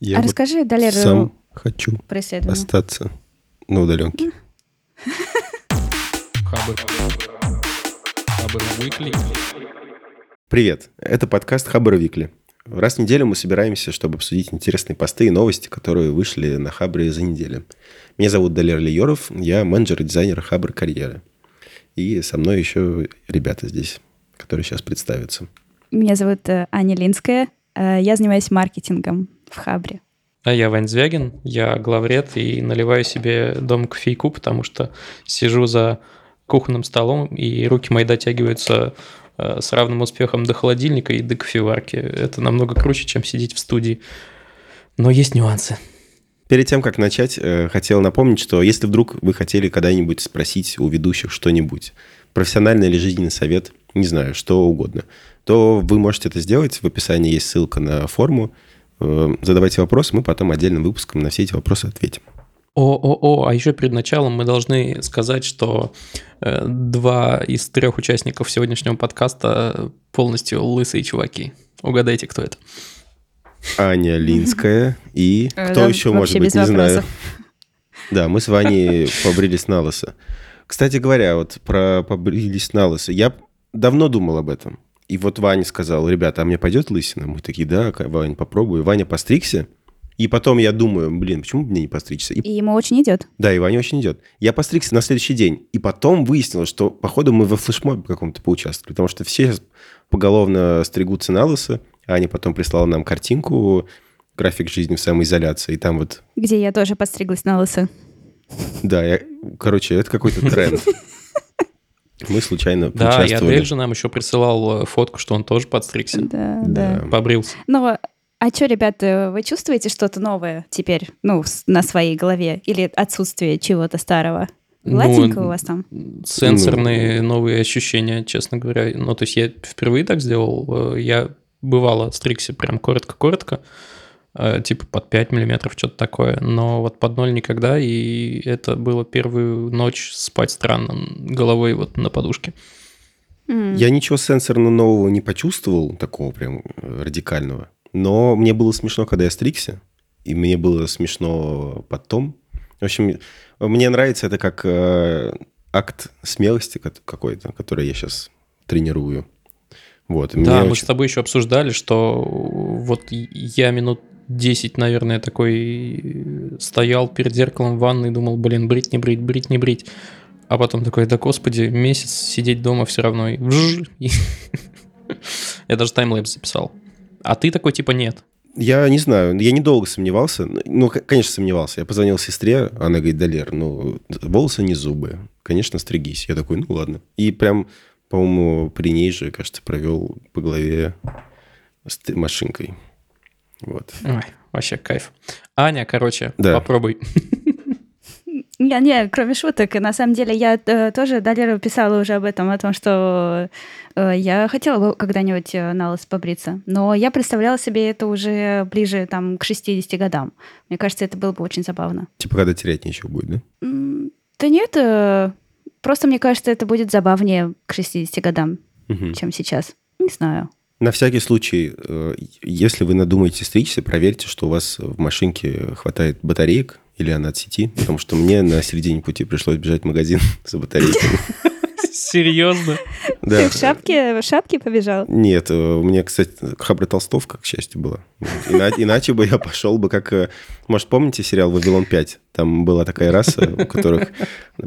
Я а вот расскажи, Далер, сам хочу про исследование. остаться на удаленке. Привет, это подкаст Хабр Викли. Раз в неделю мы собираемся, чтобы обсудить интересные посты и новости, которые вышли на Хабре за неделю. Меня зовут Далер Лиеров, я менеджер и дизайнер Хабр Карьеры. И со мной еще ребята здесь, которые сейчас представятся. Меня зовут э, Аня Линская. Э, Я занимаюсь маркетингом в Хабре. А я Вань Звягин, я главред и наливаю себе дом кофейку, потому что сижу за кухонным столом, и руки мои дотягиваются э, с равным успехом до холодильника и до кофеварки. Это намного круче, чем сидеть в студии. Но есть нюансы. Перед тем, как начать, э, хотел напомнить, что если вдруг вы хотели когда-нибудь спросить у ведущих что-нибудь, профессиональный или жизненный совет, не знаю, что угодно, то вы можете это сделать. В описании есть ссылка на форму. Э, Задавайте вопросы, мы потом отдельным выпуском на все эти вопросы ответим. О-о-о, а еще перед началом мы должны сказать, что э, два из трех участников сегодняшнего подкаста полностью лысые чуваки. Угадайте, кто это. Аня Линская и Э, кто еще может быть, не знаю. Да, мы с Ваней побрились на лысо. Кстати говоря, вот про побрились на лысо. Я давно думал об этом. И вот Ваня сказал, ребята, а мне пойдет лысина? Мы такие, да, Ваня, попробуй. Ваня постригся. И потом я думаю, блин, почему бы мне не постричься? И И ему очень идет. Да, и Ваня очень идет. Я постригся на следующий день. И потом выяснилось, что, походу, мы во флешмобе каком-то поучаствовали. Потому что все сейчас поголовно стригутся на лысо. Аня потом прислала нам картинку, график жизни в самоизоляции. И там вот, Где я тоже подстриглась на лысо. да, я- короче, это какой-то тренд. Мы случайно Да, и. Адель же нам еще присылал э, фотку, что он тоже подстригся, Да, Да. да. побрился. Ну, а что, ребята, вы чувствуете что-то новое теперь, ну, на своей голове? Или отсутствие чего-то старого? Гладенько Ну, у вас там? Сенсорные новые ощущения, честно говоря. Ну, то есть я впервые так сделал. Э, Я бывало стригся прям коротко-коротко, э, типа под 5 миллиметров, что-то такое. Но вот под ноль никогда, и это было первую ночь спать странно, головой вот на подушке. Я ничего сенсорно нового не почувствовал, такого прям э, радикального. Но мне было смешно, когда я стригся. И мне было смешно потом. В общем, мне нравится это как э, акт смелости ка- какой-то, который я сейчас тренирую. Вот. Да, мы очень- с тобой еще обсуждали, что вот я минут 10, наверное, такой стоял перед зеркалом в ванной и думал, блин, брить, не брить, брить, не брить. А потом такой, да господи, месяц сидеть дома все равно. Я даже таймлэпс записал. А ты такой типа нет. Я не знаю, я недолго сомневался. Ну, конечно, сомневался. Я позвонил сестре, она говорит, Далер, ну, волосы не зубы. Конечно, стригись. Я такой, ну, ладно. И прям, по-моему, при ней же, кажется, провел по голове машинкой. Вот. Ой, вообще кайф. Аня, короче, Да. попробуй. Не, не, кроме шуток. На самом деле, я э, тоже Далеру писала уже об этом, о том, что э, я хотела бы когда-нибудь э, на лысо побриться. Но я представляла себе это уже ближе там, к 60 годам. Мне кажется, это было бы очень забавно. Типа, когда терять нечего будет, да? М, Да нет, э, просто мне кажется, это будет забавнее к 60 годам, Мгм. чем сейчас. Не знаю. На всякий случай, э, если вы надумаете стричься, проверьте, что у вас в машинке хватает батареек или она от сети, потому что мне на середине пути пришлось бежать в магазин за батарейками. Серьезно? Да. Ты в шапке, в шапке побежал? Нет, э, у меня, кстати, хабра толстовка, к счастью, была. Ина- Иначе бы я пошел бы как... э, Может, помните сериал «Вавилон 5»? Там была такая раса, у которых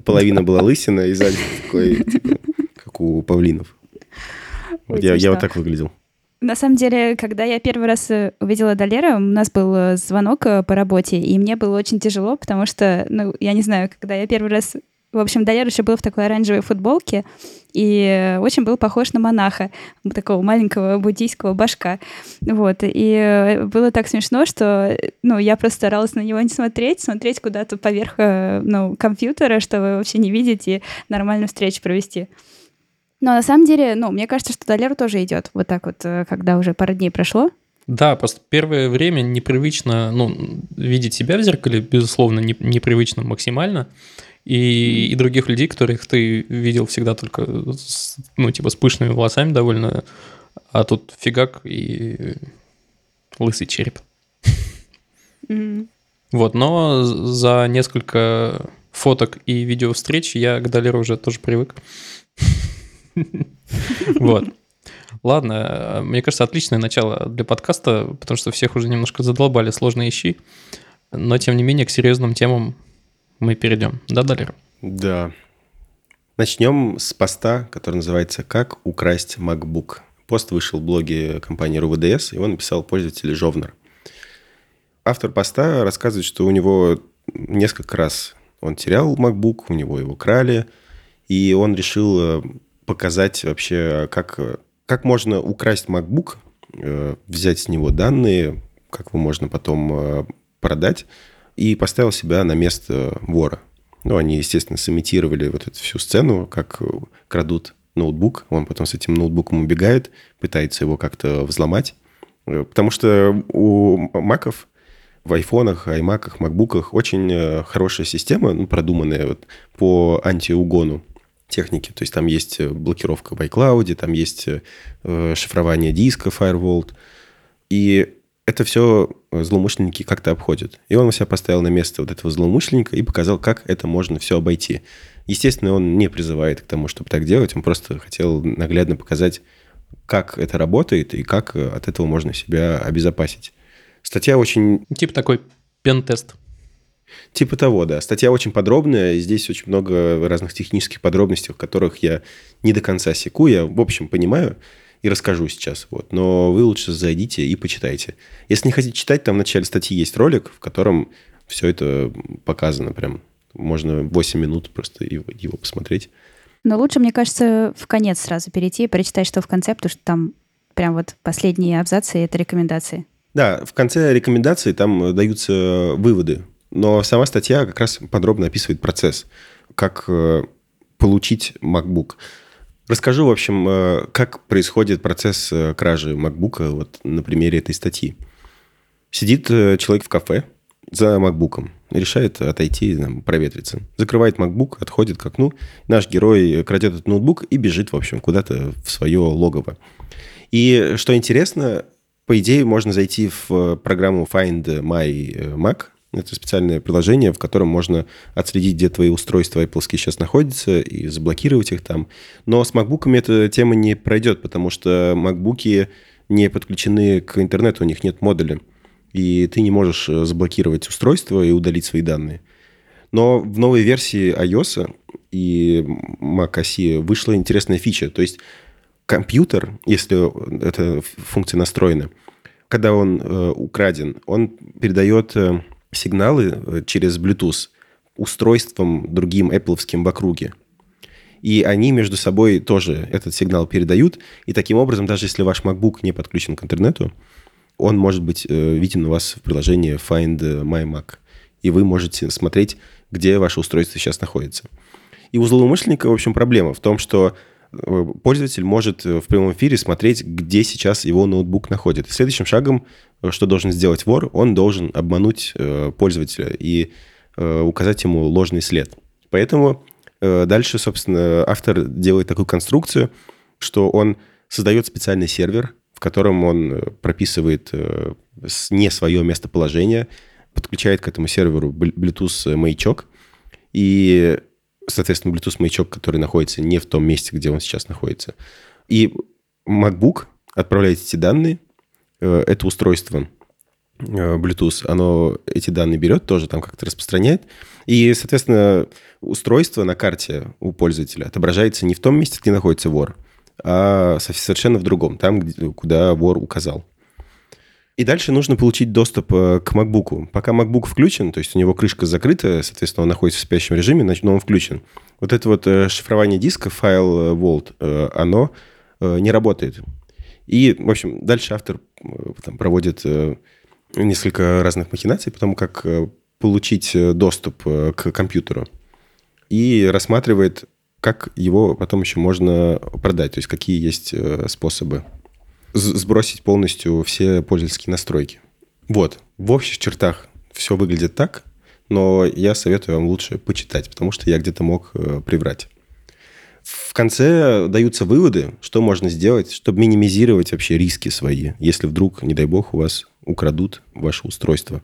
половина была лысина, и сзади такой, типа, как у павлинов. Вот я, я вот так выглядел. На самом деле, когда я первый раз э, увидела Далера, у нас был э, звонок э, по работе, и мне было очень тяжело, потому что, ну, я не знаю, когда я первый раз... В общем, Далер еще был в такой оранжевой футболке, и очень был похож на монаха, такого маленького буддийского башка. Вот, и было так смешно, что, ну, я просто старалась на него не смотреть, смотреть куда-то поверх, ну, компьютера, чтобы вообще не видеть и нормальную встречу провести. Но на самом деле, ну, мне кажется, что Далеру тоже идет. Вот так вот, э, когда уже пару дней прошло. Да, просто первое время непривычно, ну, видеть себя в зеркале, безусловно, не- непривычно максимально. И, и других людей, которых ты видел всегда только, с, ну, типа, с пышными волосами довольно, а тут фигак и лысый череп. Мгм. Вот, но за несколько фоток и видео встреч я к Далеру уже тоже привык. Вот. Ладно, мне кажется, отличное начало для подкаста, потому что всех уже немножко задолбали сложные ищи. Но, тем не менее, к серьезным темам мы перейдем. Да, Далер? Да. Начнем с поста, который называется «Как украсть MacBook». Пост вышел в блоге компании РУВДС, его написал пользователь Жовнер. Автор поста рассказывает, что у него несколько раз он терял MacBook, у него его крали, и он решил э, показать вообще, как, как можно украсть MacBook, э, взять с него данные, как его можно потом э, продать, и поставил себя на место вора. Ну, они, естественно, сымитировали вот эту всю сцену, как э, крадут ноутбук, он потом с этим ноутбуком убегает, пытается его как-то взломать. Потому что у маков в айфонах, аймаках, макбуках очень хорошая система, ну, продуманная вот по антиугону техники. То есть там есть э, блокировка в iCloud, там есть э, э, шифрование диска Firewall. И это все злоумышленники как-то обходят. И он себя поставил на место вот этого злоумышленника и показал, как это можно все обойти. Естественно, он не призывает к тому, чтобы так делать, он просто хотел наглядно показать, как это работает и как от этого можно себя обезопасить. Статья очень Типа такой пентест. Типа того, да. Статья очень подробная, и здесь очень много разных технических подробностей, в которых я не до конца секу. Я, в общем, понимаю и расскажу сейчас. Вот. Но вы лучше зайдите и почитайте. Если не хотите читать, там в начале статьи есть ролик, в котором все это показано прям. Можно 8 минут просто его, его посмотреть. Но лучше, мне кажется, в конец сразу перейти и прочитать, что в конце, потому что там прям вот последние абзацы — это рекомендации. Да, в конце рекомендаций там даются выводы, но сама статья как раз подробно описывает процесс, как э, получить MacBook. Расскажу, в общем, э, как происходит процесс э, кражи MacBook вот на примере этой статьи. Сидит человек в кафе за MacBook, решает отойти, там, проветриться. Закрывает MacBook, отходит к окну. Наш герой крадет этот ноутбук и бежит, в общем, куда-то в свое логово. И что интересно, по идее, можно зайти в программу Find My Mac. Это специальное приложение, в котором можно отследить, где твои устройства Apple сейчас находятся, и заблокировать их там. Но с MacBook'ами эта тема не пройдет, потому что MacBook'и не подключены к интернету, у них нет модуля. И ты не можешь э, заблокировать устройство и удалить свои данные. Но в новой версии iOS и macOS вышла интересная фича. То есть компьютер, если эта функция настроена, когда он э, украден, он передает э, сигналы э, через Bluetooth устройствам другим Apple в округе. И они между собой тоже этот сигнал передают. И таким образом, даже если ваш MacBook не подключен к интернету, он может быть э, виден у вас в приложении Find My Mac. И вы можете смотреть, где ваше устройство сейчас находится. И у злоумышленника, в общем, проблема в том, что э, пользователь может в прямом эфире смотреть, где сейчас его ноутбук находится. Следующим шагом, что должен сделать вор, он должен обмануть э, пользователя и э, указать ему ложный след. Поэтому э, дальше, собственно, автор делает такую конструкцию, что он создает специальный сервер, в котором он прописывает не свое местоположение, подключает к этому серверу Bluetooth маячок, и, соответственно, Bluetooth маячок, который находится не в том месте, где он сейчас находится. И MacBook отправляет эти данные, это устройство э, Bluetooth, оно эти данные берет, тоже там как-то распространяет. И, соответственно, устройство на карте у пользователя отображается не в том месте, где находится вор, а со- совершенно в другом, там, куда вор указал. И дальше нужно получить доступ э, к MacBook. Пока MacBook включен, то есть у него крышка закрыта, соответственно, он находится в спящем режиме, но он включен. Вот это вот э, шифрование диска, файл э, Vault, э, оно э, не работает. И, в общем, дальше автор э, там, проводит э, несколько разных махинаций, потому как э, получить доступ к компьютеру. И рассматривает, как его потом еще можно продать, то есть какие есть способы сбросить полностью все пользовательские настройки. Вот, в общих чертах все выглядит так, но я советую вам лучше почитать, потому что я где-то мог приврать. В конце даются выводы, что можно сделать, чтобы минимизировать вообще риски свои, если вдруг, не дай бог, у вас украдут ваше устройство.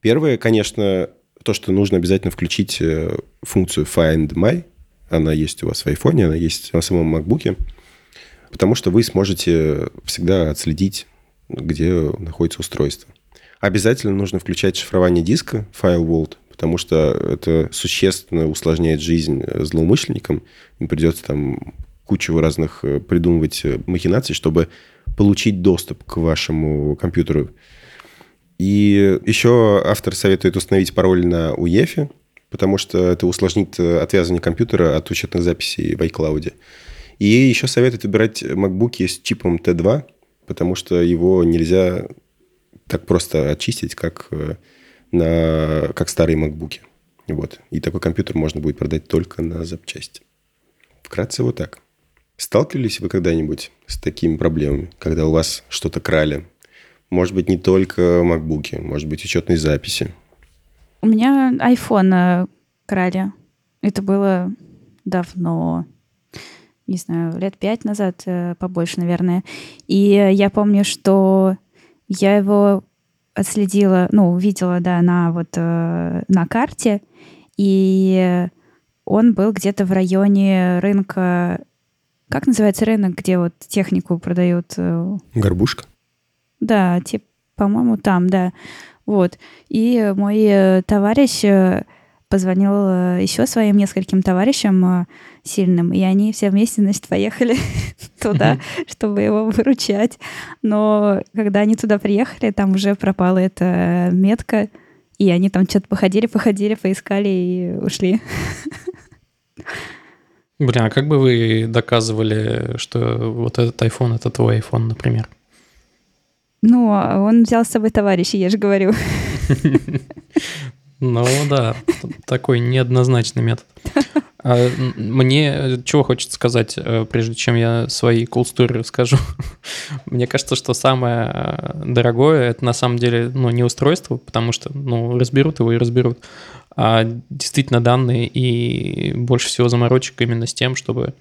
Первое, конечно, то, что нужно обязательно включить э, функцию Find My. Она есть у вас в iPhone, она есть на самом MacBook. Потому что вы сможете всегда отследить, где находится устройство. Обязательно нужно включать шифрование диска, файл Vault, потому что это существенно усложняет жизнь злоумышленникам. Им придется там кучу разных э, придумывать э, махинаций, чтобы получить доступ к вашему компьютеру. И еще автор советует установить пароль на UEFI, потому что это усложнит э, отвязывание компьютера от учетных записей в iCloud. И еще советует выбирать MacBook с чипом T2, потому что его нельзя так просто очистить, как, на, как старые MacBook. Вот. И такой компьютер можно будет продать только на запчасти. Вкратце вот так. Сталкивались вы когда-нибудь с такими проблемами, когда у вас что-то крали? Может быть, не только MacBook, может быть, учетные записи. У меня iPhone э, крали. Это было давно. Не знаю, лет пять назад, э, побольше, наверное. И я помню, что я его отследила, ну, увидела, да, на вот э, на карте, и он был где-то в районе рынка как называется рынок, где вот технику продают? Э, Горбушка? Да, типа, по-моему, там, да. Вот. И мой э, товарищ э, позвонил еще своим нескольким товарищам сильным, и они все вместе, значит, поехали туда, чтобы его выручать. Но когда они туда приехали, там уже пропала эта метка, и они там что-то походили, походили, поискали и ушли. Блин, а как бы вы доказывали, что вот этот iPhone это твой iPhone, например? Ну, а он взял с собой товарища, я же говорю. Ну да, такой неоднозначный метод. А мне чего хочется сказать, э, прежде чем я свои cool story расскажу. мне кажется, что самое э, дорогое это на самом деле ну, не устройство, потому что ну, разберут его и разберут, а действительно данные и больше всего заморочек именно с тем, чтобы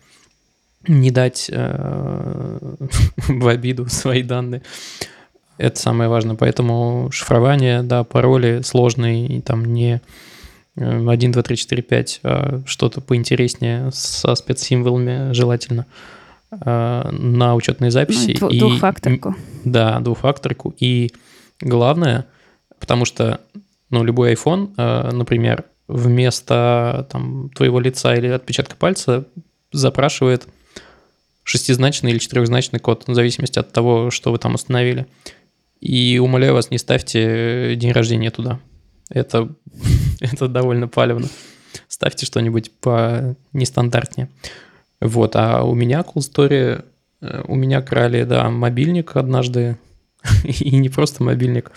не дать э, в обиду свои данные. Это самое важное. Поэтому шифрование, да, пароли сложные, и там не 1, 2, 3, 4, 5, а что-то поинтереснее со спецсимволами желательно э, на учетной записи. Ну, двухфакторку. Да, двухфакторку. И главное, потому что ну, любой iPhone, э, например, вместо там, твоего лица или отпечатка пальца запрашивает шестизначный или четырехзначный код, в зависимости от того, что вы там установили. И умоляю вас, не ставьте день рождения туда. Это, это довольно палевно. Ставьте что-нибудь по нестандартнее. Вот, а у меня cool story, э, у меня крали, да, мобильник однажды, и не просто мобильник,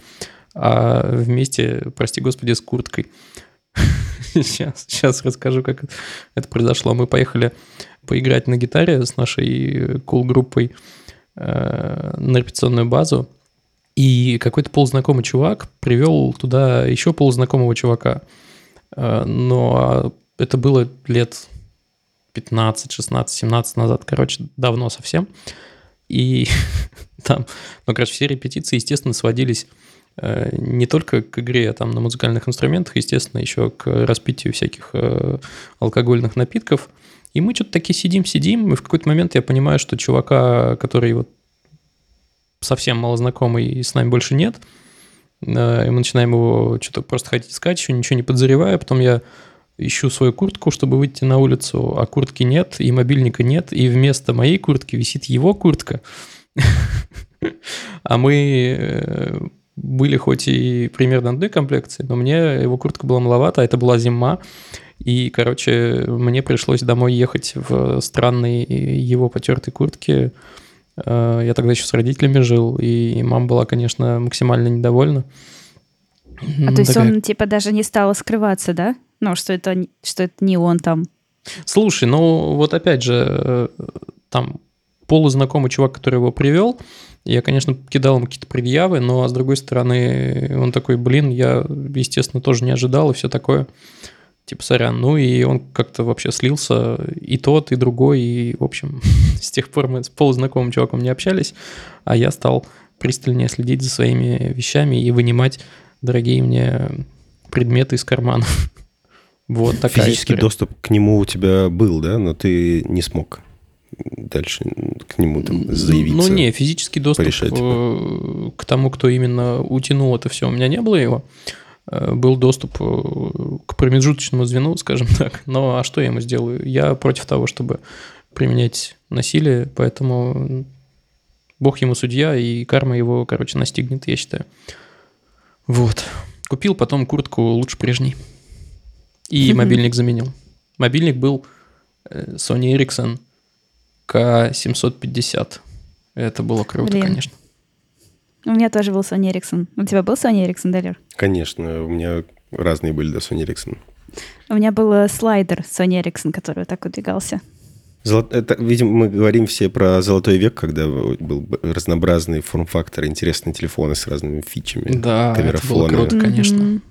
а вместе, прости господи, с курткой. Сейчас, сейчас расскажу, как это произошло. Мы поехали поиграть на гитаре с нашей кул-группой э, на репетиционную базу. И какой-то полузнакомый чувак привел туда еще полузнакомого чувака. Э, но это было лет 15, 16, 17 назад, короче, давно совсем. И там, ну, короче, все репетиции, естественно, сводились Э, не только к игре там, на музыкальных инструментах, естественно, еще к распитию всяких э, алкогольных напитков. И мы что-то такие сидим-сидим, и в какой-то момент я понимаю, что чувака, который вот совсем мало знакомый и с нами больше нет, э, и мы начинаем его что-то просто ходить искать, еще ничего не подозревая, потом я ищу свою куртку, чтобы выйти на улицу, а куртки нет, и мобильника нет, и вместо моей куртки висит его куртка. А мы были хоть и примерно одной комплекции, но мне его куртка была маловато, а это была зима. И, короче, мне пришлось домой ехать в странной его потертой куртке. Э, я тогда еще с родителями жил, и мама была, конечно, максимально недовольна. А то есть Такая... он, типа, даже не стал скрываться, да? Ну, что это, что это не он там. Слушай, ну вот опять же, э, там полузнакомый чувак, который его привел, я, конечно, кидал ему какие-то предъявы, но, с другой стороны, он такой, блин, я, естественно, тоже не ожидал и все такое. Типа, сорян. Ну, и он как-то вообще слился, и тот, и другой, и, в общем, с тех пор мы с полузнакомым чуваком не общались, а я стал пристальнее следить за своими вещами и вынимать дорогие мне предметы из карманов. Вот такая Физический история. доступ к нему у тебя был, да, но ты не смог дальше к нему там заявиться. Ну не, физический доступ порешать, типа. э, к тому, кто именно утянул это все, у меня не было его. Э, Был доступ э, к промежуточному звену, скажем так. Но а что я ему сделаю? Я против того, чтобы применять насилие, поэтому бог ему судья, и карма его, короче, настигнет, я считаю. Вот. Купил потом куртку лучше прежней. И мобильник заменил. Мобильник был э, Sony Ericsson K750. Это было круто, Блин. конечно. У меня тоже был Sony Ericsson. У тебя был Sony Ericsson, Далер? Конечно, у меня разные были до Sony Ericsson. У меня был э, слайдер Sony Ericsson, который вот так выдвигался. Золот- Это, видимо, мы говорим все про золотой век, когда был разнообразный форм-фактор, интересные телефоны с разными фичами. Да, это было круто, конечно. Мгм.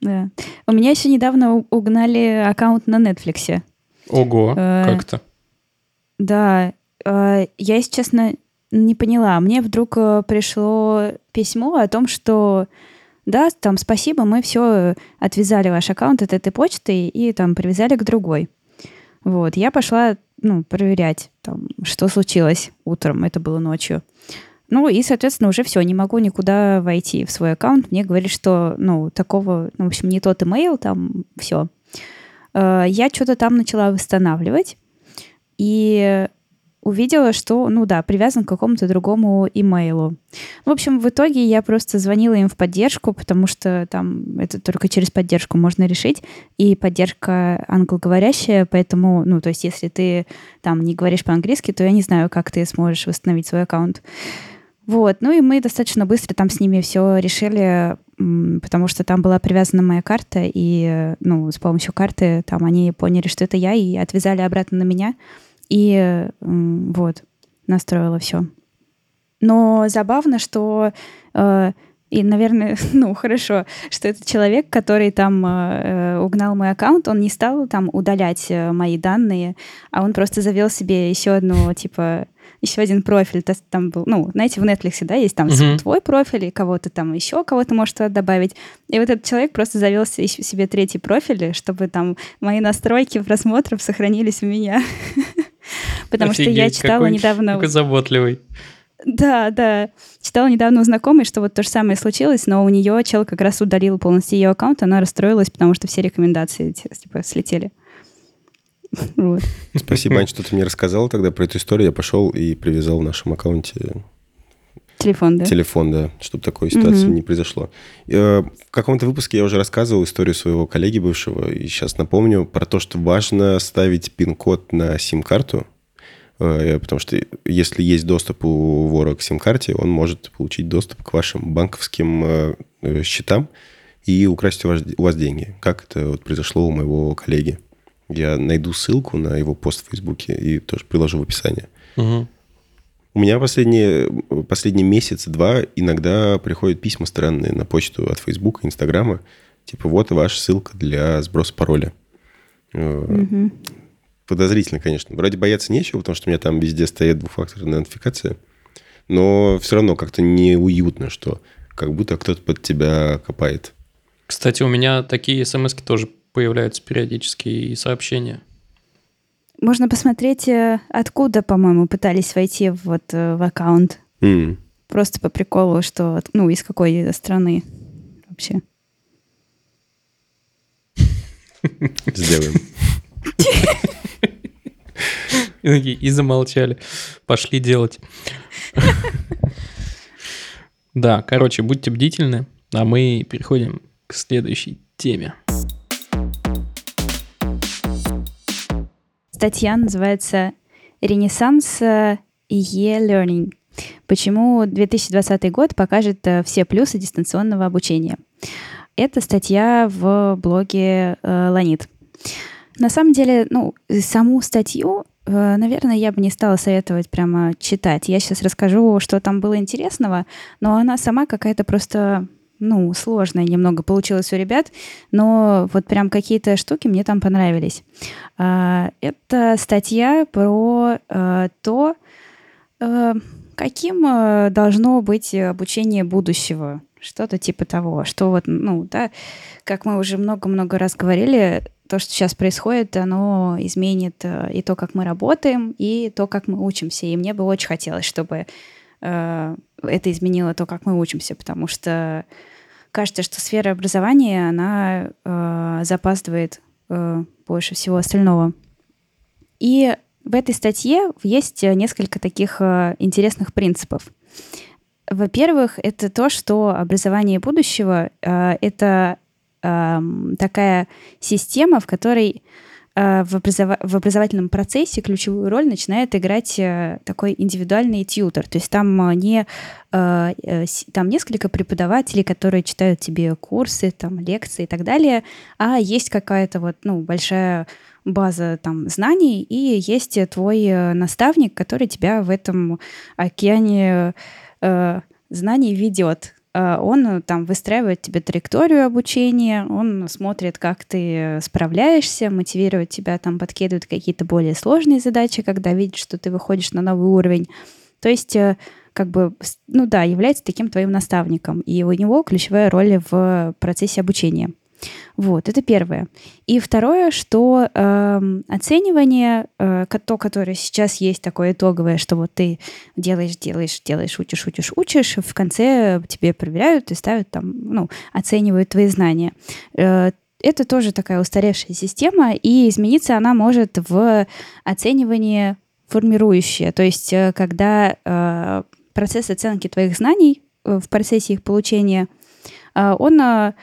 Да. У меня еще недавно угнали аккаунт на Netflix. Ого, Э, как-то. Да, э, я, если честно, не поняла. Мне вдруг э, пришло письмо о том, что да, там спасибо, мы все отвязали ваш аккаунт от этой почты и там привязали к другой. Вот, я пошла, ну, проверять, там, что случилось утром, это было ночью. Ну, и, соответственно, уже все, не могу никуда войти в свой аккаунт. Мне говорит, что, ну, такого, ну, в общем, не тот имейл, там, все. Я что-то там начала восстанавливать, и увидела, что, ну да, привязан к какому-то другому имейлу. В общем, в итоге я просто звонила им в поддержку, потому что там это только через поддержку можно решить, и поддержка англоговорящая, поэтому, ну, то есть если ты там не говоришь по-английски, то я не знаю, как ты сможешь восстановить свой аккаунт. Вот, ну и мы достаточно быстро там с ними все решили, потому что там была привязана моя карта, и, э, ну, с помощью карты там они поняли, что это я, и отвязали обратно на меня, и вот, настроила все. Но забавно, что э, и, наверное, ну, хорошо, что этот человек, который там э, угнал мой аккаунт, он не стал там удалять э, мои данные, а он просто завел себе еще одну, типа, еще один профиль. То Там был, ну, знаете, в Netflix, да, есть там Мгм. твой профиль, и кого-то там еще, кого-то может туда добавить. И вот этот человек просто завел себе третий профиль, чтобы там мои настройки просмотров сохранились у меня. Потому что я Офигеть, читала какой- недавно... Какой заботливый. Да, да. Читала недавно у знакомой, что вот то же самое случилось, но у нее чел как раз удалил полностью ее аккаунт, она расстроилась, потому что все рекомендации типа слетели. Вот. Спасибо, Ань, что ты мне рассказал тогда про эту историю. Я пошел и привязал в нашем аккаунте Телефон, да? телефон, да, чтобы такой ситуации Мгм. не произошло. Э, В каком-то выпуске я уже рассказывал историю своего коллеги бывшего, и сейчас напомню про то, что важно ставить пин-код на сим-карту, потому что если есть доступ у вора к сим-карте, он может получить доступ к вашим банковским э, э, счетам и украсть у вас, у вас деньги. Как это вот произошло у моего коллеги. Я найду ссылку на его пост в Фейсбуке и тоже приложу в описание. Мгм. У меня последние, последний месяц-два иногда приходят письма странные на почту от Фейсбука, Инстаграма. Типа, вот ваша ссылка для сброса пароля. Э, Мгм. Подозрительно, конечно. Вроде бояться нечего, потому что у меня там везде стоит двухфакторная идентификация. Но все равно как-то неуютно, что как будто кто-то под тебя копает. Кстати, у меня такие смс тоже появляются периодически и сообщения. Можно посмотреть, э, откуда, по-моему, пытались войти вот э, в аккаунт. М, Просто по приколу, что, ну, из какой страны вообще. Сделаем. И такие, и замолчали. Пошли делать. Да, короче, будьте бдительны, а мы переходим к следующей теме. Статья называется «Ренессанс э, e-learning. Почему 2020 год покажет э, все плюсы дистанционного обучения?» Это статья в блоге э, Ланит. На самом деле, ну, саму статью, э, наверное, я бы не стала советовать прямо читать. Я сейчас расскажу, что там было интересного, но она сама какая-то просто, ну, сложная немного получилась у ребят, но вот прям какие-то штуки мне там понравились. А, Это статья про э, то, э, каким должно быть обучение будущего. Что-то типа того, что вот, ну, да, как мы уже много-много раз говорили, то, что сейчас происходит, оно изменит э, и то, как мы работаем, и то, как мы учимся. И мне бы очень хотелось, чтобы э, это изменило то, как мы учимся, потому что кажется, что сфера образования, она э, запаздывает э, больше всего остального. И в этой статье есть несколько таких э, интересных принципов. Во-первых, это то, что образование будущего э, это э, такая система, в которой э, в, образов... в образовательном процессе ключевую роль начинает играть э, такой индивидуальный тьютер. То есть там не э, там несколько преподавателей, которые читают тебе курсы, там лекции и так далее, а есть какая-то вот ну большая база там знаний и есть твой наставник, который тебя в этом океане э, знаний ведет. Э, он э, там выстраивает тебе траекторию обучения, он смотрит, как ты справляешься, мотивирует тебя, там подкидывает какие-то более сложные задачи, когда видит, что ты выходишь на новый уровень. То есть э, как бы, ну да, является таким твоим наставником, и у него ключевая роль в процессе обучения. Вот, это первое. И второе, что э, оценивание, э, то, которое сейчас есть такое итоговое, что вот ты делаешь, делаешь, делаешь, учишь, учишь, учишь, в конце тебе проверяют и ставят там, ну, оценивают твои знания. Э, это тоже такая устаревшая система, и измениться она может в оценивании формирующее. То есть, э, когда э, процесс оценки твоих знаний э, в процессе их получения, э, он э,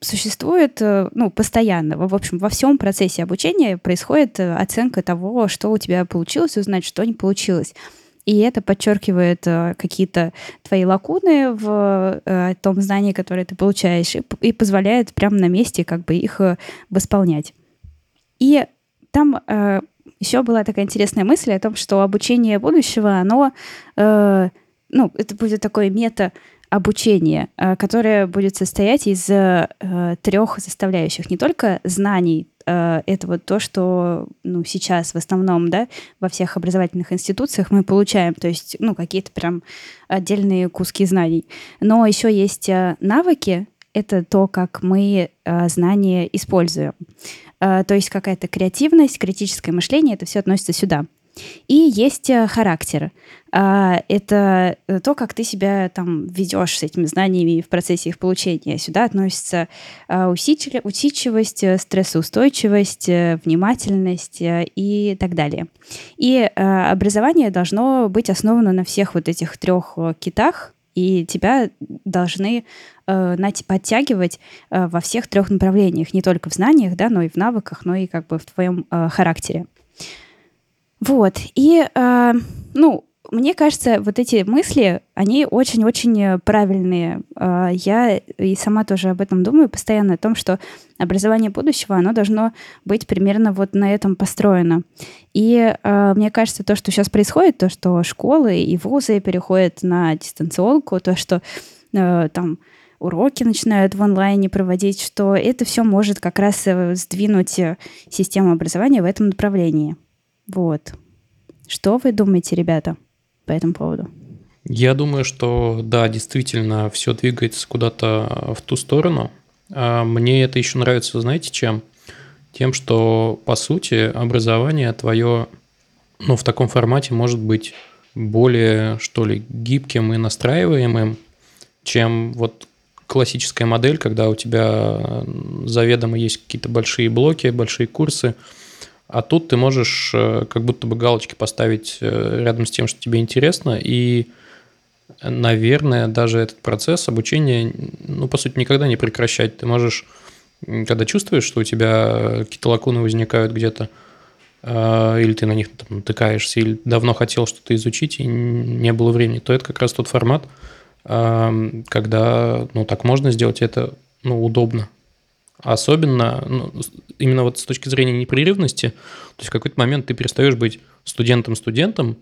существует э, ну, постоянно. В общем, во всем процессе обучения происходит э, оценка того, что у тебя получилось узнать, что не получилось. И это подчеркивает какие-то твои лакуны в том знании, которое ты получаешь, и, позволяет прямо на месте как бы их восполнять. И там еще была такая интересная мысль о том, что обучение будущего, оно, ну, это будет такое мета обучение, э, которое будет состоять из э, трех составляющих. Не только знаний, э, это вот то, что ну, сейчас в основном да, во всех образовательных институциях мы получаем, то есть ну, какие-то прям отдельные куски знаний. Но еще есть навыки, это то, как мы знания используем. То есть какая-то креативность, критическое мышление, это все относится сюда. И есть э, характер. А, это то, как ты себя там ведешь с этими знаниями в процессе их получения. Сюда относятся а, усидчивость, э, стрессоустойчивость, э, внимательность и так далее. И образование должно быть основано на всех вот этих трех китах, и тебя должны подтягивать во всех трех направлениях, не только в знаниях, да, но и в навыках, но и как бы в твоем характере. Вот. И, э, ну, мне кажется, вот эти мысли, они очень-очень правильные. Э, я и сама тоже об этом думаю постоянно, о том, что образование будущего, оно должно быть примерно вот на этом построено. И э, мне кажется, то, что сейчас происходит, то, что школы и вузы переходят на дистанционку, то, что э, там уроки начинают в онлайне проводить, что это все может как раз сдвинуть систему образования в этом направлении. Вот. Что вы думаете, ребята, по этому поводу? Я думаю, что да, действительно, все двигается куда-то в ту сторону. А мне это еще нравится, знаете, чем? Тем, что, по сути, образование твое, ну, в таком формате может быть более, что ли, гибким и настраиваемым, чем вот классическая модель, когда у тебя заведомо есть какие-то большие блоки, большие курсы – а тут ты можешь э, как будто бы галочки поставить э, рядом с тем, что тебе интересно, и, наверное, даже этот процесс обучения, ну, по сути, никогда не прекращать. Ты можешь, когда чувствуешь, что у тебя какие-то лакуны возникают где-то, э, или ты на них там, натыкаешься, или давно хотел что-то изучить, и не было времени, то это как раз тот формат, когда, ну, так можно сделать, это, ну, удобно. Особенно, ну, именно вот с точки зрения непрерывности, то есть в какой-то момент ты перестаешь быть студентом-студентом,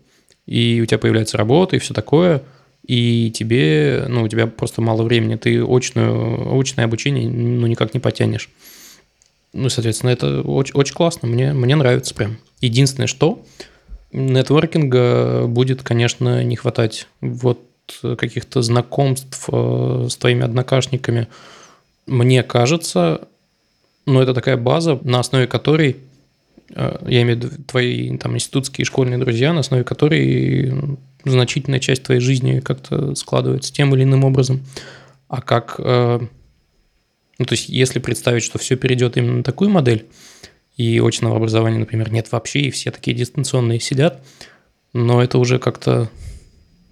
и у тебя появляется работа и все такое, и тебе, ну, у тебя просто мало времени, ты очную, очное обучение, ну, никак не потянешь. Ну, соответственно, это очень, очень классно, мне, мне нравится прям. Единственное, что нетворкинга будет, конечно, не хватать. Вот каких-то знакомств э, с твоими однокашниками, мне кажется, ну, это такая база, на основе которой, э, я имею в виду твои там институтские школьные друзья, на основе которой значительная часть твоей жизни как-то складывается тем или иным образом. А как... Э, ну, то есть, если представить, что все перейдет именно на такую модель, и очного образования, например, нет вообще, и все такие дистанционные сидят, но это уже как-то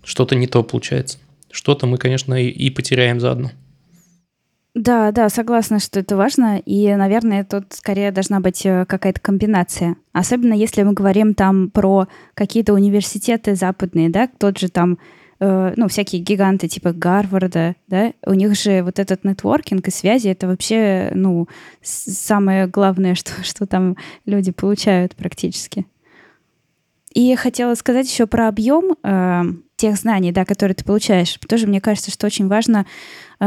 что-то не то получается. Что-то мы, конечно, и потеряем заодно. Да, да, согласна, что это важно. И, наверное, тут скорее должна быть э, какая-то комбинация. Особенно если мы говорим там про какие-то университеты западные, да, тот же там, э, ну, всякие гиганты типа Гарварда, да, у них же вот этот нетворкинг и связи, это вообще, ну, самое главное, что, что там люди получают практически. И хотела сказать еще про объем э, тех знаний, да, которые ты получаешь. Тоже мне кажется, что очень важно,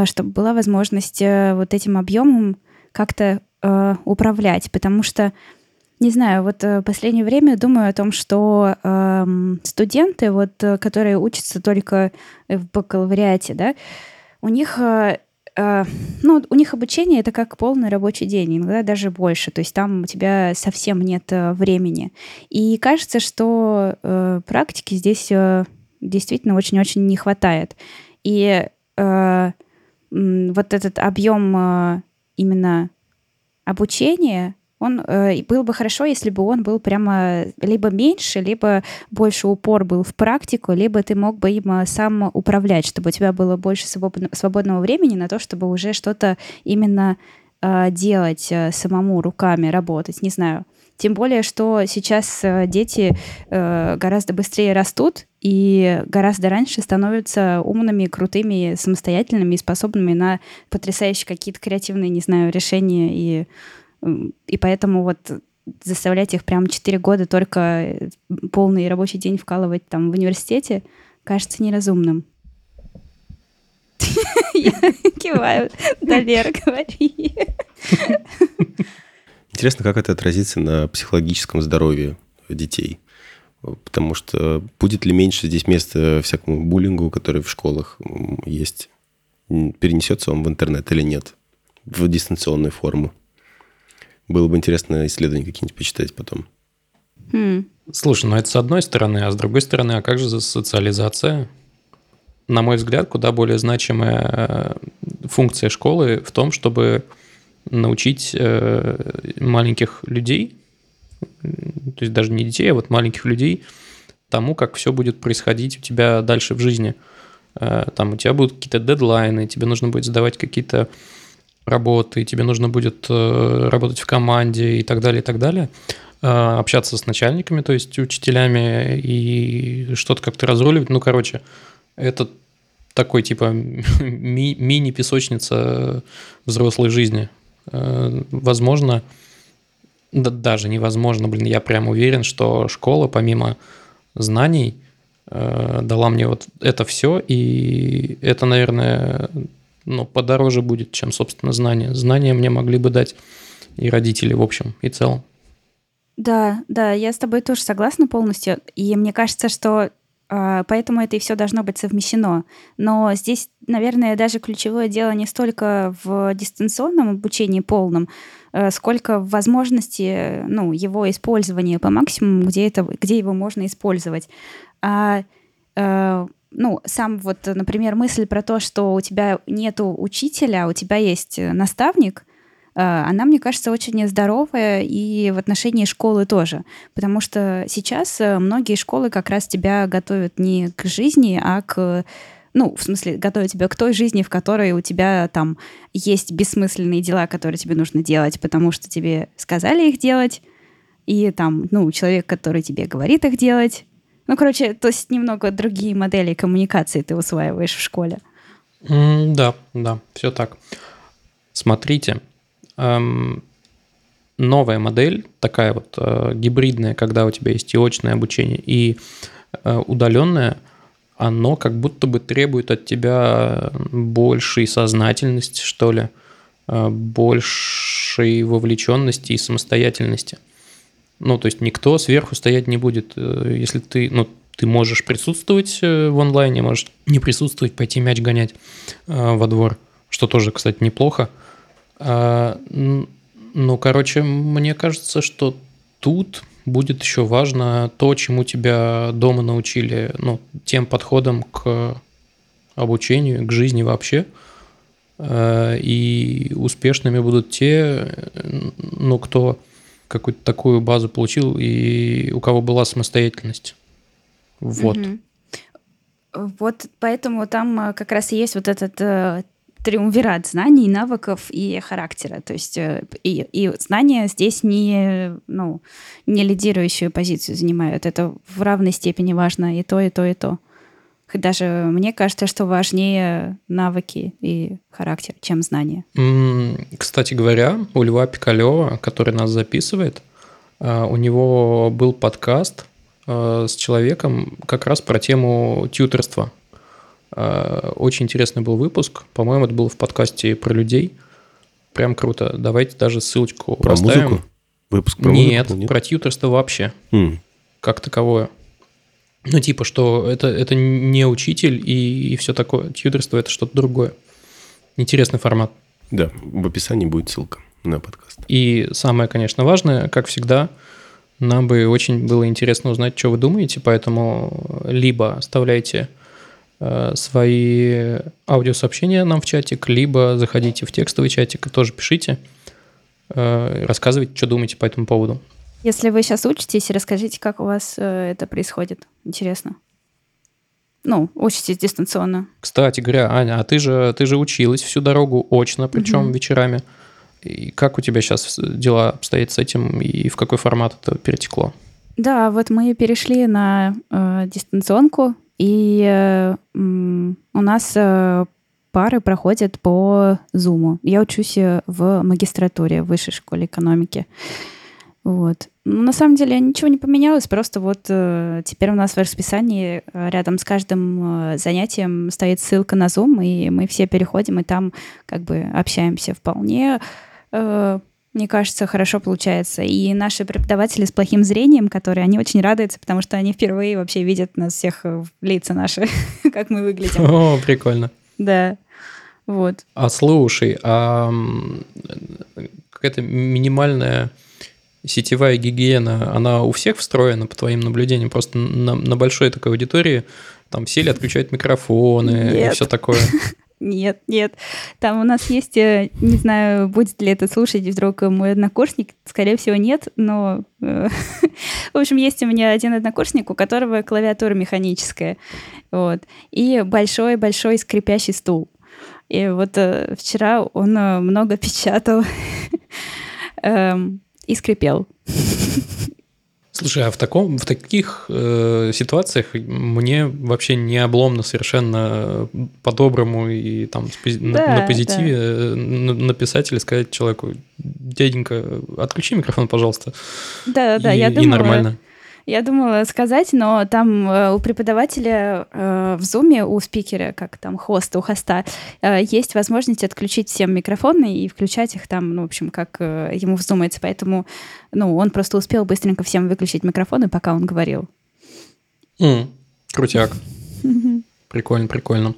чтобы была возможность э, вот этим объемом как-то э, управлять, потому что не знаю, вот в последнее время думаю о том, что э, студенты, вот, которые учатся только в бакалавриате, да, у них э, ну, у них обучение это как полный рабочий день, иногда даже больше. То есть там у тебя совсем нет времени. И кажется, что uh, практики здесь действительно очень-очень не хватает. И вот этот объем именно обучения, он э, был бы хорошо, если бы он был прямо либо меньше, либо больше упор был в практику, либо ты мог бы им э, сам управлять, чтобы у тебя было больше свободного времени на то, чтобы уже что-то именно э, делать э, самому руками, работать, не знаю. Тем более, что сейчас э, дети э, гораздо быстрее растут и гораздо раньше становятся умными, крутыми, самостоятельными и способными на потрясающие какие-то креативные, не знаю, решения и и поэтому вот заставлять их прям 4 года только э, полный рабочий день вкалывать там в университете кажется неразумным. Я киваю. Да, Лера, говори. Интересно, как это отразится на психологическом здоровье детей. Потому что будет ли меньше здесь места всякому буллингу, который в школах есть? Перенесется он в интернет или нет? В дистанционную форму? Было бы интересно исследования какие-нибудь почитать потом. Хм. Слушай, ну это с одной стороны, а с другой стороны, а как же за социализация? На мой взгляд, куда более значимая э, функция школы в том, чтобы научить э, маленьких людей, то есть даже не детей, а вот маленьких людей, тому, как все будет происходить у тебя дальше в жизни. Э, там у тебя будут какие-то дедлайны, тебе нужно будет задавать какие-то работы, тебе нужно будет э, работать в команде и так далее, и так далее, общаться с начальниками, то есть учителями и что-то как-то разруливать. Ну, короче, это такой типа ми- мини-песочница взрослой жизни. Э, возможно, да, даже невозможно, блин, я прям уверен, что школа, помимо знаний, дала мне вот это все, и это, наверное, ну, подороже будет, чем, собственно, знания. Знания мне могли бы дать и родители, в общем, и целом. Да, да, я с тобой тоже согласна полностью. И мне кажется, что э, поэтому это и все должно быть совмещено. Но здесь, наверное, даже ключевое дело не столько в дистанционном обучении полном, э, сколько в возможности ну, его использования по максимуму, где, это, где его можно использовать. А э, ну, сам вот, например, мысль про то, что у тебя нету учителя, а у тебя есть э, наставник, э, она, мне кажется, очень здоровая и в отношении школы тоже. Потому что сейчас э, многие школы как раз тебя готовят не к жизни, а к ну, в смысле, готовят тебя к той жизни, в которой у тебя там есть бессмысленные дела, которые тебе нужно делать, потому что тебе сказали их делать, и там, ну, человек, который тебе говорит их делать, ну, короче, то есть немного другие модели коммуникации ты усваиваешь в школе. Mm, да, да, все так. Смотрите, новая модель, такая вот э, гибридная, когда у тебя есть и очное обучение, и э, удаленное, оно как будто бы требует от тебя большей сознательности, что ли, э, большей вовлеченности и самостоятельности. Ну, то есть никто сверху стоять не будет. Если ты, ну, ты можешь присутствовать в онлайне, можешь не присутствовать, пойти мяч гонять во двор, что тоже, кстати, неплохо. А, ну, короче, мне кажется, что тут будет еще важно то, чему тебя дома научили, ну, тем подходом к обучению, к жизни вообще. Э, и успешными будут те, ну, кто какую-то такую базу получил и у кого была самостоятельность. Вот. Угу. Вот поэтому там э, как раз и есть вот этот э, триумвират знаний, навыков и характера. То есть э, и, и знания здесь не, ну, не лидирующую позицию занимают. Это в равной степени важно и то, и то, и то. Даже мне кажется, что важнее навыки и характер, чем знания. Кстати говоря, у Льва Пикалева, который нас записывает, э, у него был подкаст э, с человеком как раз про тему тьютерства. Э, очень интересный был выпуск. По-моему, это был в подкасте про людей. Прям круто. Давайте даже ссылочку про оставим. музыку? Выпуск про нет, музыку? Нет, про тьютерство вообще. Mm. Как таковое. Ну, типа, что это, это не учитель и, и все такое. Тьютерство – это что-то другое. Интересный формат. Да, в описании будет ссылка на подкаст. И самое, конечно, важное, как всегда, нам бы очень было интересно узнать, что вы думаете, поэтому либо оставляйте свои аудиосообщения нам в чатик, либо заходите в текстовый чатик и тоже пишите, э, рассказывайте, что думаете по этому поводу. Если вы сейчас учитесь, расскажите, как у вас э, это происходит. Интересно. Ну, учитесь дистанционно. Кстати говоря, Аня, а ты же, ты же училась всю дорогу очно, причем угу. вечерами. И как у тебя сейчас дела обстоят с этим и в какой формат это перетекло? Да, вот мы перешли на э, дистанционку, и э, у нас э, пары проходят по Zoom. Я учусь э, в магистратуре в высшей школе экономики. Вот. Ну, на самом деле ничего не поменялось, просто вот э, теперь у нас в расписании рядом с каждым э, занятием стоит ссылка на Zoom, и мы все переходим, и там как бы общаемся вполне, э, мне кажется, хорошо получается. И наши преподаватели с плохим зрением, которые, они очень радуются, потому что они впервые вообще видят нас всех в лица наши, как мы выглядим. О, прикольно. Да. Вот. А слушай, а какая-то минимальная сетевая гигиена, она у всех встроена, по твоим наблюдениям? Просто на, на большой такой аудитории там все ли отключают микрофоны нет. и все такое? Нет, нет. Там у нас есть, э, не знаю, будет ли это слушать вдруг мой однокурсник, скорее всего, нет, но... Э, в общем, есть у меня один однокурсник, у которого клавиатура механическая, вот, и большой-большой скрипящий стул. И вот э, вчера он много печатал. Эм, и скрипел. Слушай, а в, таком, в таких э, ситуациях мне вообще не обломно совершенно по-доброму и там да, на, на позитиве да. Э, написать или сказать человеку, дяденька, отключи микрофон, пожалуйста. Да, да, и, я думаю. И нормально. Я думала сказать, но там э, у преподавателя э, в зуме, у спикера, как там хоста, у хоста, э, есть возможность отключить всем микрофоны и включать их там, ну, в общем, как ему вздумается. Поэтому, ну, он просто успел быстренько всем выключить микрофоны, пока он говорил. Mm, крутяк. Прикольно, прикольно.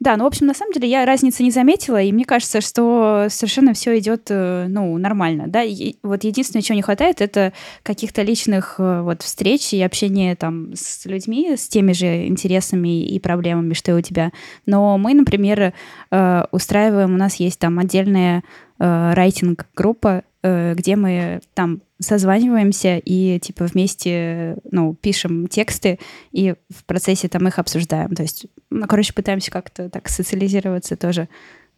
Да, ну, в общем, на самом деле я разницы не заметила, и мне кажется, что совершенно все идет, э, ну, нормально, да. И вот единственное, чего не хватает, это каких-то личных э, вот встреч и общения там с людьми, с теми же интересами и проблемами, что и у тебя. Но мы, например, э, устраиваем, у нас есть там отдельная райтинг-группа, где мы там созваниваемся и типа вместе, ну, пишем тексты и в процессе там их обсуждаем. То есть, ну, короче, пытаемся как-то так социализироваться тоже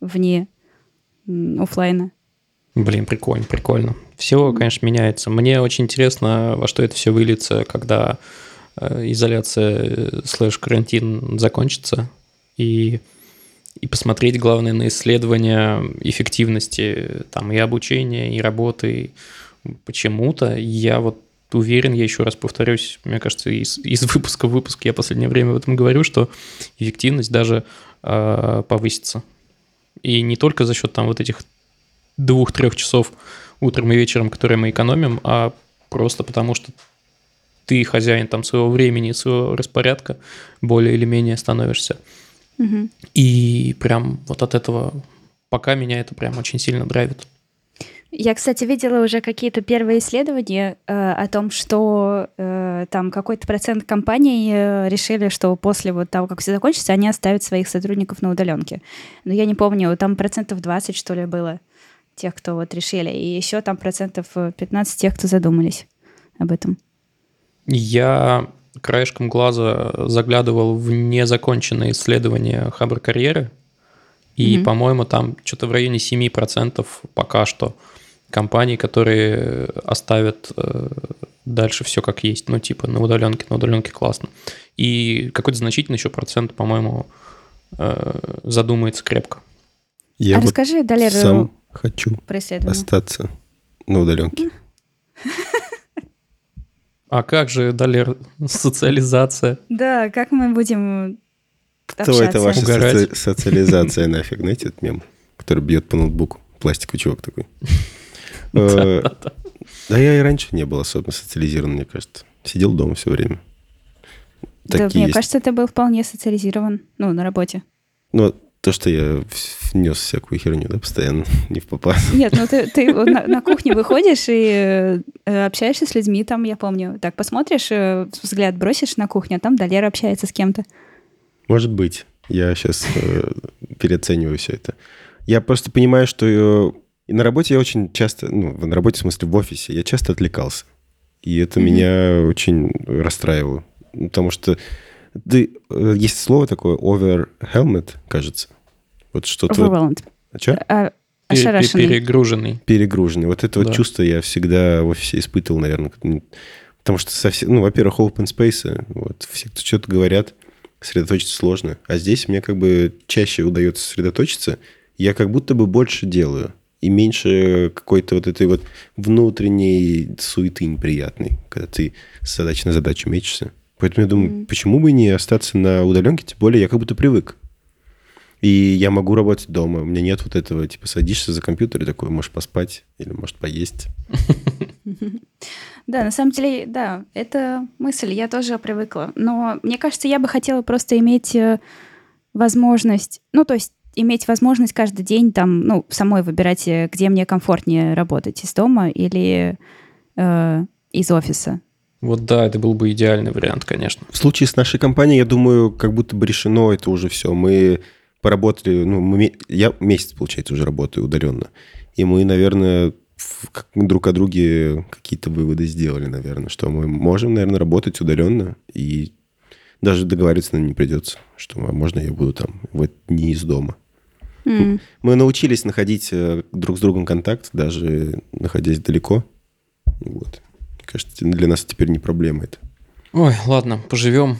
вне офлайна. Блин, прикольно, прикольно. Все, конечно, меняется. Мне очень интересно, во что это все выльется, когда э, изоляция э, слэш карантин закончится, и, и посмотреть, главное, на исследования эффективности там и обучения, и работы, почему-то я вот уверен, я еще раз повторюсь, мне кажется, из, из выпуска в выпуск я в последнее время в этом говорю, что эффективность даже э, повысится. И не только за счет там вот этих двух-трех часов утром и вечером, которые мы экономим, а просто потому что ты хозяин там своего времени, своего распорядка более или менее становишься. И прям вот от этого пока меня это прям очень сильно драйвит. Я, кстати, видела уже какие-то первые исследования э, о том, что э, там какой-то процент компаний э, решили, что после вот того, как все закончится, они оставят своих сотрудников на удаленке. Но я не помню, там процентов 20, что ли, было тех, кто вот решили. И еще там процентов э, 15 тех, кто задумались об этом. Я краешком глаза заглядывал в незаконченные исследования Хабр карьеры, и, Мгм. по-моему, там что-то в районе 7% пока что компаний, которые оставят э, дальше все как есть. Ну, типа на удаленке, на удаленке классно. И какой-то значительный еще процент, по-моему, э, задумается крепко. Я а вот расскажи, Далер, сам хочу про исследование. остаться на удаленке. А как же, Далер, социализация? Да, как мы будем Кто это ваша соци- социализация нафиг? Знаете этот мем, который бьет по ноутбуку? Пластиковый чувак такой. Э, Да я и раньше не был особо социализирован, мне кажется. Сидел дома все время. Да, мне кажется, ты был вполне социализирован, ну, на работе. Ну, то, что я внес всякую херню, да, постоянно, не в попад. Нет, ну ты, ты на, на кухне выходишь и э, общаешься с людьми там, я помню. Так, посмотришь, э, взгляд бросишь на кухню, а там Далера общается с кем-то. Может быть. Я сейчас переоцениваю все это. Я просто понимаю, что э, и на работе я очень часто, ну, на работе, в смысле, в офисе, я часто отвлекался. И это Мгм. меня очень расстраивало. Потому что ты, э, есть слово такое over helmet, кажется. Вот что-то... вот- Overwhelmed. А чё? А, пере- ошарашенный. Перегруженный. Перегруженный. Вот это вот Да. чувство я всегда в офисе испытывал, наверное. Потому что совсем... Ну, во-первых, open space, вот, все, кто что-то говорят, сосредоточиться сложно. А здесь мне как бы чаще удается сосредоточиться. Я как будто бы больше делаю. И меньше какой-то вот этой вот внутренней суеты неприятной, когда ты с задачи на задачу мечешься. Поэтому я думаю, Мгм. почему бы не остаться на удаленке, тем более я как будто привык. И я могу работать дома. У меня нет вот этого, типа, садишься за компьютер и такой, можешь поспать или, может, поесть. Да, на самом деле, да, это мысль, я тоже привыкла. Но мне кажется, я бы хотела просто иметь э, возможность, ну, то есть иметь возможность каждый день там, ну, самой выбирать, э, где мне комфортнее работать, из дома или э, из офиса. Вот да, это был бы идеальный вариант, конечно. В случае с нашей компанией, я думаю, как будто бы решено это уже все. Мы поработали, ну, мы я месяц, получается, уже работаю удаленно. И мы, наверное, друг о друге какие-то выводы сделали, наверное, что мы можем, наверное, работать удаленно, и даже договариваться наверное, не придется, что а можно я буду там вот не из дома. М. Мы научились находить э, друг с другом контакт, даже находясь далеко. Вот. Кажется, для нас теперь не проблема это. Ой, ладно, поживем,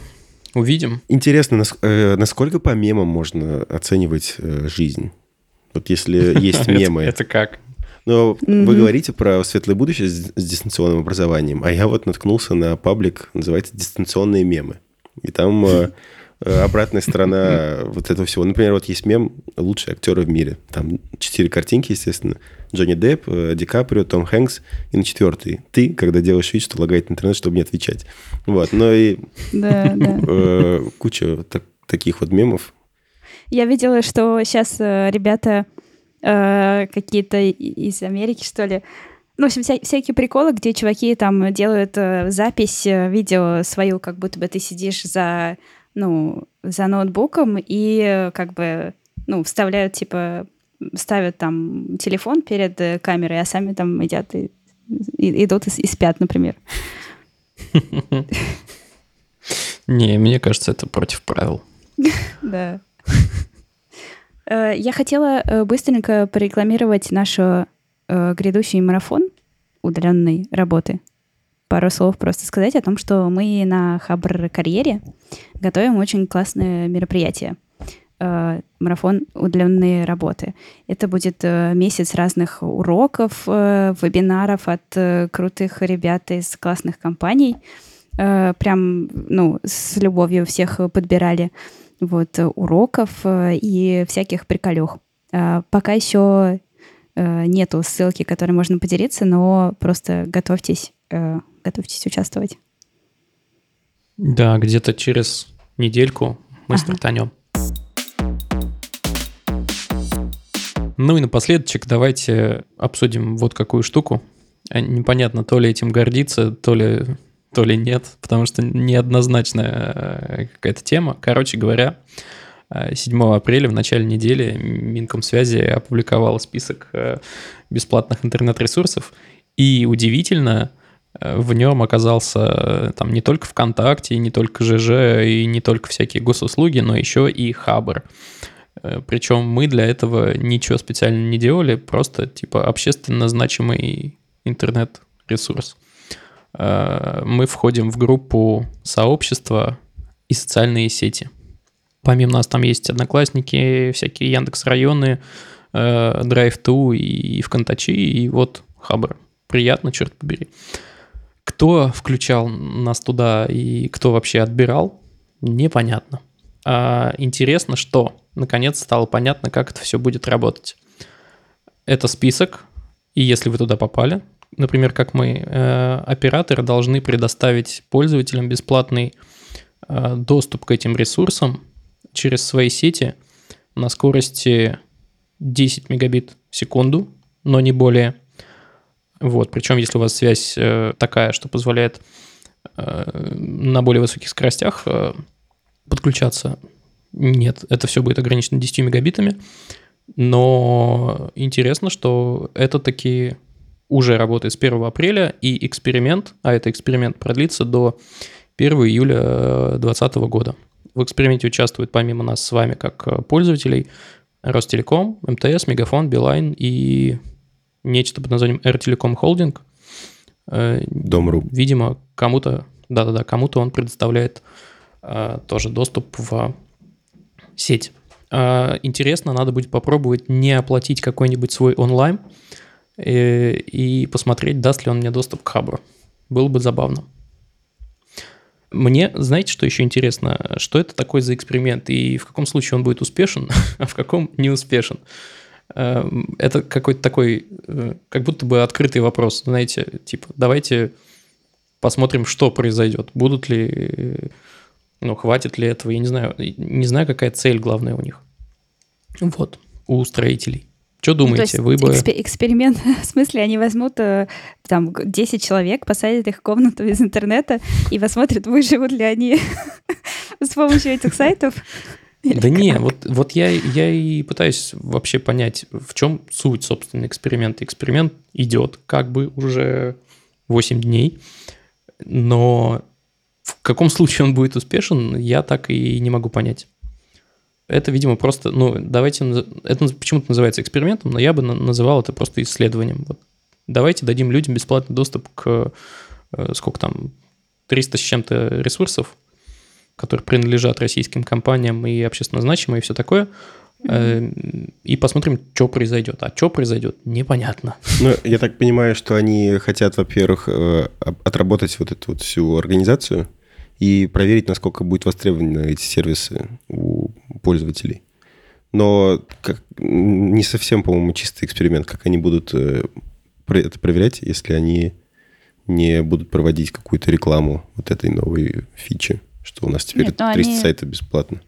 увидим. Интересно, нас- э, насколько по мемам можно оценивать э, жизнь? Вот если есть мемы. Это как? Но вы говорите про светлое будущее с дистанционным образованием, а я вот наткнулся на паблик, называется «Дистанционные мемы». И там э, обратная сторона вот этого всего. Например, вот есть мем «Лучшие актеры в мире». Там четыре картинки, естественно. Джонни Депп, э, Ди Каприо, Том Хэнкс. И на четвертый ты, когда делаешь вид, что лагает интернет, чтобы не отвечать. Вот. Но и э, куча так- таких вот мемов. Я видела, что сейчас ребята э, какие-то из Америки, что ли, ну, в общем, вся- всякие приколы, где чуваки там делают э, запись э, видео свою, как будто бы ты сидишь за, ну, за ноутбуком и как бы, ну, вставляют, типа, ставят там телефон перед э, камерой, а сами там едят и, и- идут и, и спят, например. Не, мне кажется, это против правил. Да. Э, Я хотела э, быстренько порекламировать наш э, грядущий марафон удаленной работы. Пару слов просто сказать о том, что мы на Хабр Карьере готовим очень классное мероприятие. Э, Марафон удаленной работы. Это будет э, месяц разных уроков, э, вебинаров от крутых ребят из классных компаний. Прям, ну, с любовью всех подбирали вот, уроков и всяких приколюх. Пока еще нету ссылки, которой можно поделиться, но просто готовьтесь, готовьтесь участвовать. Да, где-то через недельку мы Ага. стартанем. Ну и напоследочек давайте обсудим вот какую штуку. А Непонятно, то ли этим гордиться, то ли, то ли нет, потому что неоднозначная э, какая-то тема. Короче говоря, э, 7 апреля в начале недели Минкомсвязи опубликовал список э, бесплатных интернет-ресурсов. И удивительно, э, в нем оказался э, там не только ВКонтакте, не только ЖЖ и не только всякие госуслуги, но еще и Хабр. Э, Причем мы для этого ничего специально не делали, просто типа общественно значимый интернет-ресурс. Э, Мы входим в группу сообщества и социальные сети. Помимо нас там есть одноклассники, всякие Яндекс районы, Drive2 и ВКонтачи, и вот Хабр. Приятно, черт побери. Кто включал нас туда и кто вообще отбирал, непонятно. А интересно, что наконец стало понятно, как это все будет работать. Это список, и если вы туда попали, например, как мы, э, операторы должны предоставить пользователям бесплатный э, доступ к этим ресурсам через свои сети на скорости 10 мегабит в секунду, но не более. Вот, причем если у вас связь э, такая, что позволяет э, на более высоких скоростях э, подключаться, нет, это все будет ограничено 10 мегабитами. Но интересно, что это таки уже работает с 1 апреля, и эксперимент, а это эксперимент продлится до 1 июля 2020 года. В эксперименте участвуют помимо нас с вами, как пользователей, Ростелеком, МТС, Мегафон, Билайн и нечто под названием R-Telecom Holding. Э, Дом.ру. Видимо, кому-то, да-да-да, кому-то он предоставляет э, тоже доступ в сеть. Э, интересно, надо будет попробовать не оплатить какой-нибудь свой онлайн э, и посмотреть, даст ли он мне доступ к хабру. Было бы забавно. Мне, знаете, что еще интересно? Что это такой за эксперимент и в каком случае он будет успешен, а в каком не успешен? Э, Это какой-то такой, э, как будто бы открытый вопрос, знаете, типа, давайте посмотрим, что произойдет. Будут ли, э, ну, хватит ли этого, я не знаю. Не знаю, какая цель главная у них. Вот, у строителей. Что Ну, думаете? есть Вы бы... экспе- эксперимент, в смысле, они возьмут там г- 10 человек, посадят их в комнату из интернета и посмотрят, выживут ли они с помощью этих сайтов. Или Да не, вот, вот я, я и пытаюсь вообще понять, в чем суть, собственно, эксперимента. Эксперимент идет как бы уже 8 дней, но в каком случае он будет успешен, я так и не могу понять. Это, видимо, просто, ну, давайте, это почему-то называется экспериментом, но я бы на- называл это просто исследованием. Вот. Давайте дадим людям бесплатный доступ к, э, сколько там, 300 с чем-то ресурсов, которые принадлежат российским компаниям и общественно значимые, и все такое, э, и посмотрим, что произойдет. А что произойдет, непонятно. Ну, я так понимаю, что они хотят, во-первых, э, отработать вот эту вот всю организацию и проверить, насколько будут востребованы эти сервисы у пользователей. Но как, не совсем, по-моему, чистый эксперимент, как они будут э, это проверять, если они не будут проводить какую-то рекламу вот этой новой фичи, что у нас теперь Нет, ну 300 они- сайтов бесплатно.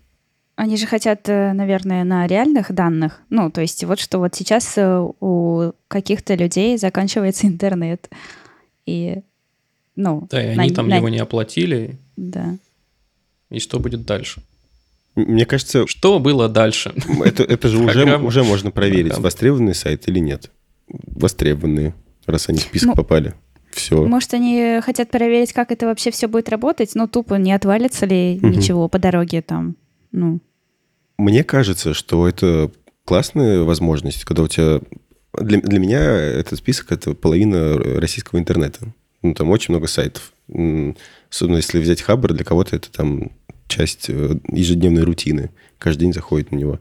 Они же хотят, э, наверное, на реальных данных. Ну, то есть вот что вот сейчас э, у каких-то людей заканчивается интернет. И, ну, Да, и на- они там на- его не оплатили, Да. и что будет дальше? Мне кажется, Что было дальше? Это, это же уже, уже можно проверить, Программа. востребованный сайт или нет. Востребованные, раз они в список Ну, попали. Все. Может, они хотят проверить, как это вообще все будет работать? Ну, тупо не отвалится ли Мгм. ничего по дороге там. Ну, Мне кажется, что это классная возможность, когда у тебя... Для, для меня этот список – это половина российского интернета. Ну, там очень много сайтов. Особенно если взять Хабр, для кого-то это там часть э, ежедневной рутины. Каждый день заходит на него.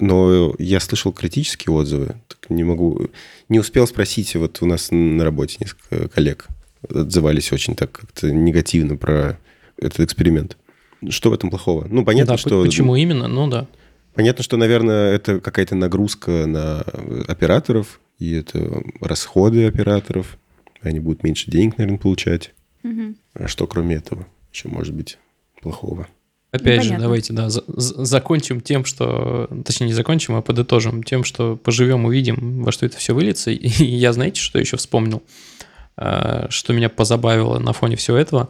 Но я слышал критические отзывы. Так не могу... Не успел спросить, вот у нас на работе несколько коллег отзывались очень так как-то негативно про этот эксперимент. Что в этом плохого? Ну, понятно, Да, что... Почему именно? Ну да. Понятно, что, наверное, это какая-то нагрузка на операторов, и это расходы операторов. Они будут меньше денег, наверное, получать. мгм. А что кроме этого? еще может быть плохого? Опять же, Непонятно. давайте, да, за- за- закончим тем, что... Точнее, не закончим, а подытожим тем, что поживем, увидим, во что это все выльется. И я, знаете, что еще вспомнил? А, Что меня позабавило на фоне всего этого?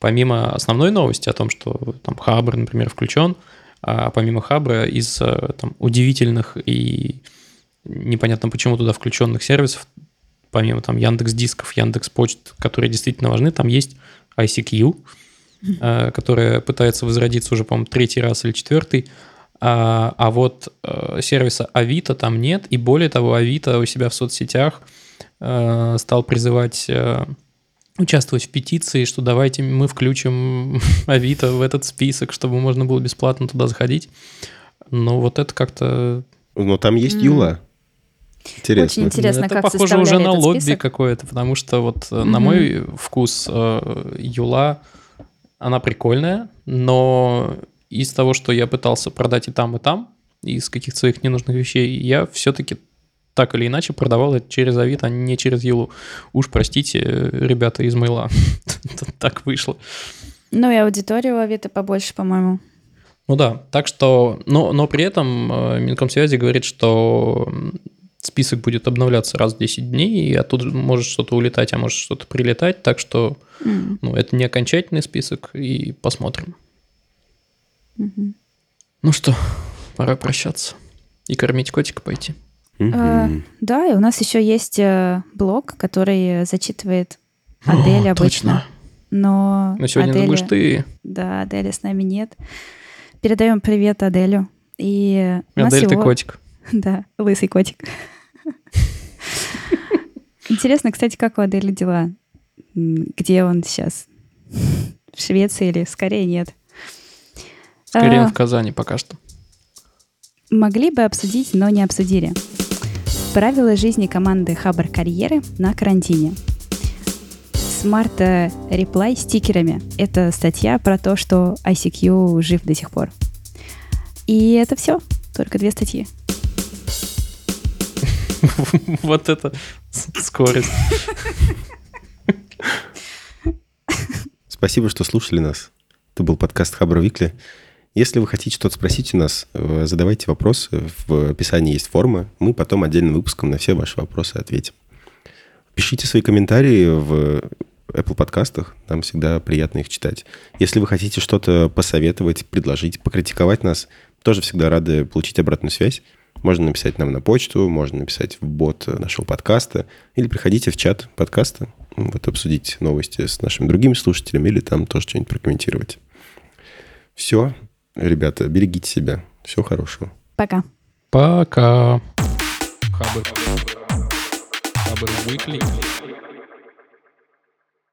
Помимо основной новости о том, что там Хабр, например, включен, а помимо Хабра из э, там, удивительных и непонятно почему туда включенных сервисов, помимо там Яндекс Дисков, Яндекс Почт, которые действительно важны, там есть ICQ, которая пытается возродиться уже, по-моему, третий раз или четвертый. А, а вот э, сервиса Авито там нет, и более того, Авито у себя в соцсетях э, стал призывать э, участвовать в петиции, что давайте мы включим Авито в этот список, чтобы можно было бесплатно туда заходить. Но вот это как-то... Но там есть. Юла. Интересно. Очень интересно, это как похоже уже на лобби какое-то, потому что вот э, на мой вкус э, Юла, она прикольная, но из того, что я пытался продать и там, и там, из каких-то своих ненужных вещей, я все-таки так или иначе продавал это через Авито, а не через Юлу. Уж простите, ребята из Мейла. Так вышло. Ну и аудитория у Авито побольше, по-моему. Ну да, так что, но, но при этом э, Минкомсвязи говорит, что список будет обновляться раз в 10 дней, и оттуда может что-то улетать, а может что-то прилетать, так что М, ну, это не окончательный список, и посмотрим. мгм. Ну что, пора прощаться и кормить котика пойти. Мгм. А, Да, и у нас еще есть э, блог, который зачитывает Адель О, обычно. Точно. Но Но сегодня Аделя- будешь ты. Да, Адели с нами нет. Передаем привет Аделю. И у нас Адель, ты его- котик. Да, лысый котик. Интересно, кстати, как у Адели дела? Где он сейчас? В Швеции или скорее нет? Скорее, А, он в Казани пока что. Могли бы обсудить, но не обсудили. Правила жизни команды Хабар Карьеры на карантине. С марта реплай стикерами. Это статья про то, что ICQ жив до сих пор. И это все. Только две статьи. Вот это скорость. Спасибо, что слушали нас. Это был подкаст Хабр Викли. Если вы хотите что-то спросить у нас, э, задавайте вопросы. В описании есть форма. Мы потом отдельным выпуском на все ваши вопросы ответим. Пишите свои комментарии в Apple подкастах. Нам всегда приятно их читать. Если вы хотите что-то посоветовать, предложить, покритиковать нас, тоже всегда рады получить обратную связь. Можно написать нам на почту, можно написать в бот нашего подкаста, или приходите в чат подкаста, вот обсудить новости с нашими другими слушателями, или там тоже что-нибудь прокомментировать. Все, ребята, берегите себя. Всего хорошего. Пока. Пока. Хабр. Хабр Weekly.